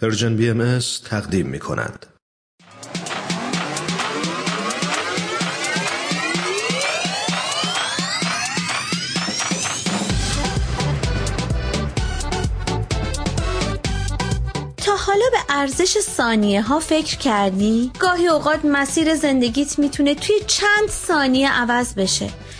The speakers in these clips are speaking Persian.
پرژن بی ام تقدیم می کند. تا حالا به ارزش ثانیه ها فکر کردی؟ گاهی اوقات مسیر زندگیت می‌تونه توی چند ثانیه عوض بشه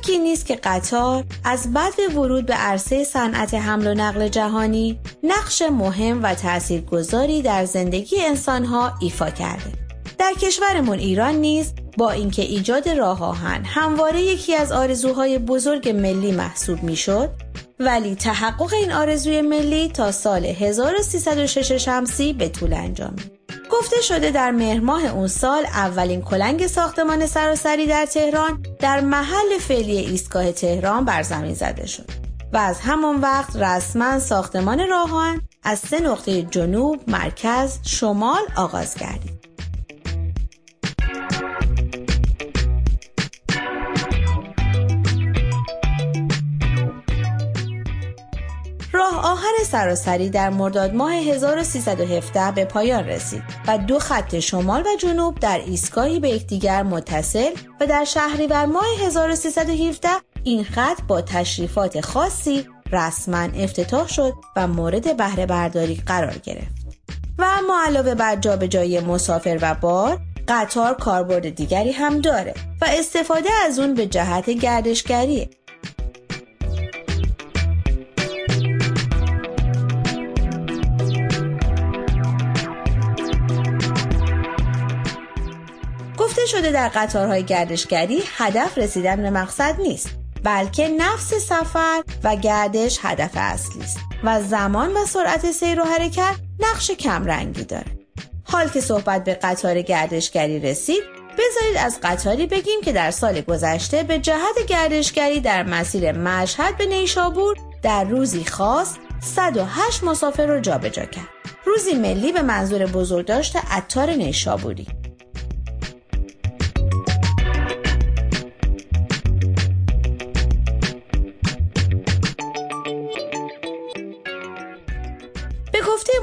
شکی نیست که قطار از بعد ورود به عرصه صنعت حمل و نقل جهانی نقش مهم و تاثیرگذاری در زندگی انسانها ایفا کرده. در کشورمون ایران نیز با اینکه ایجاد راه آهن همواره یکی از آرزوهای بزرگ ملی محسوب می‌شد ولی تحقق این آرزوی ملی تا سال 1306 شمسی به طول انجامید. گفته شده در مهر ماه اون سال اولین کلنگ ساختمان سراسری در تهران در محل فعلی ایستگاه تهران بر زمین زده شد و از همان وقت رسما ساختمان راهان از سه نقطه جنوب، مرکز، شمال آغاز گردید. آهن سراسری در مرداد ماه 1317 به پایان رسید و دو خط شمال و جنوب در ایستگاهی به یکدیگر متصل و در شهریور ماه 1317 این خط با تشریفات خاصی رسما افتتاح شد و مورد بهره برداری قرار گرفت. و اما علاوه بر جابجایی مسافر و بار قطار کاربرد دیگری هم داره و استفاده از اون به جهت گردشگریه گفته شده در قطارهای گردشگری هدف رسیدن به مقصد نیست بلکه نفس سفر و گردش هدف اصلی است و زمان و سرعت سیر و حرکت نقش کمرنگی داره. حال که صحبت به قطار گردشگری رسید بذارید از قطاری بگیم که در سال گذشته به جهت گردشگری در مسیر مشهد به نیشابور در روزی خاص 108 مسافر رو جابجا کرد. روزی ملی به منظور بزرگداشت عطار نیشابوری.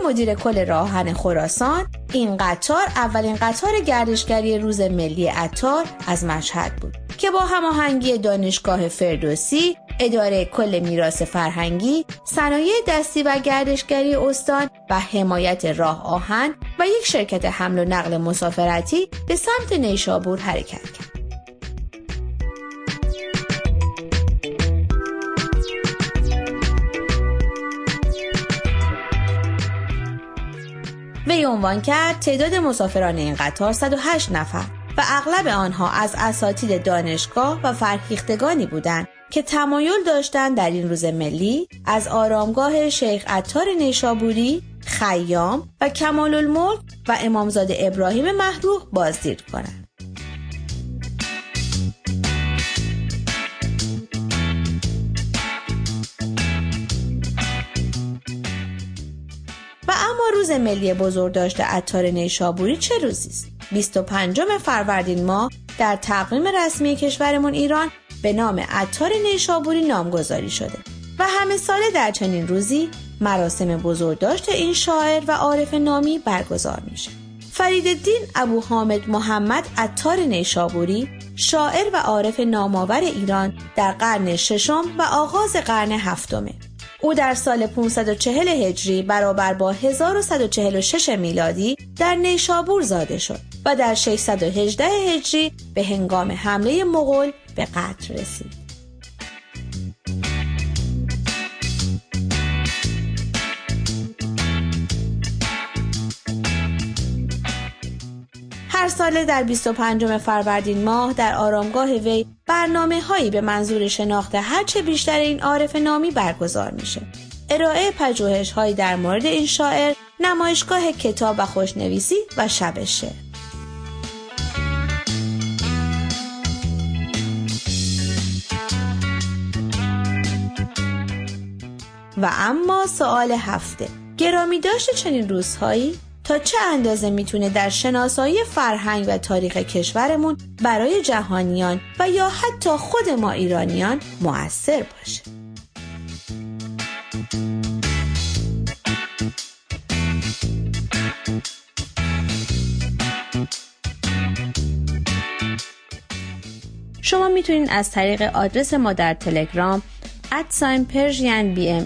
مدیر کل راهن خراسان این قطار اولین قطار گردشگری روز ملی عطار از مشهد بود که با هماهنگی دانشگاه فردوسی اداره کل میراث فرهنگی صنایع دستی و گردشگری استان و حمایت راه آهن و یک شرکت حمل و نقل مسافرتی به سمت نیشابور حرکت کرد. وی عنوان کرد تعداد مسافران این قطار 108 نفر و اغلب آنها از اساتید دانشگاه و فرهیختگانی بودند که تمایل داشتند در این روز ملی از آرامگاه شیخ عطار نیشابوری، خیام و کمال و امامزاده ابراهیم مهدوخ بازدید کنند. روز ملی بزرگداشت عطار نیشابوری چه روزی است؟ 25 فروردین ماه در تقویم رسمی کشورمون ایران به نام عطار نیشابوری نامگذاری شده و همه ساله در چنین روزی مراسم بزرگداشت این شاعر و عارف نامی برگزار میشه. فریدالدین ابو حامد محمد عطار نیشابوری شاعر و عارف نامآور ایران در قرن ششم و آغاز قرن هفتمه. او در سال 540 هجری برابر با 1146 میلادی در نیشابور زاده شد و در 618 هجری به هنگام حمله مغول به قتل رسید. ساله در 25 فروردین ماه در آرامگاه وی برنامه هایی به منظور شناخت هرچه بیشتر این عارف نامی برگزار میشه. ارائه پژوهش هایی در مورد این شاعر نمایشگاه کتاب و خوشنویسی و شب شعر و اما سوال هفته. گرامی داشته چنین روزهایی؟ تا چه اندازه می‌تونه در شناسایی فرهنگ و تاریخ کشورمون برای جهانیان و یا حتی خود ما ایرانیان مؤثر باشه؟ شما می‌تونید از طریق آدرس ما در تلگرام ادساین پرژین بی ام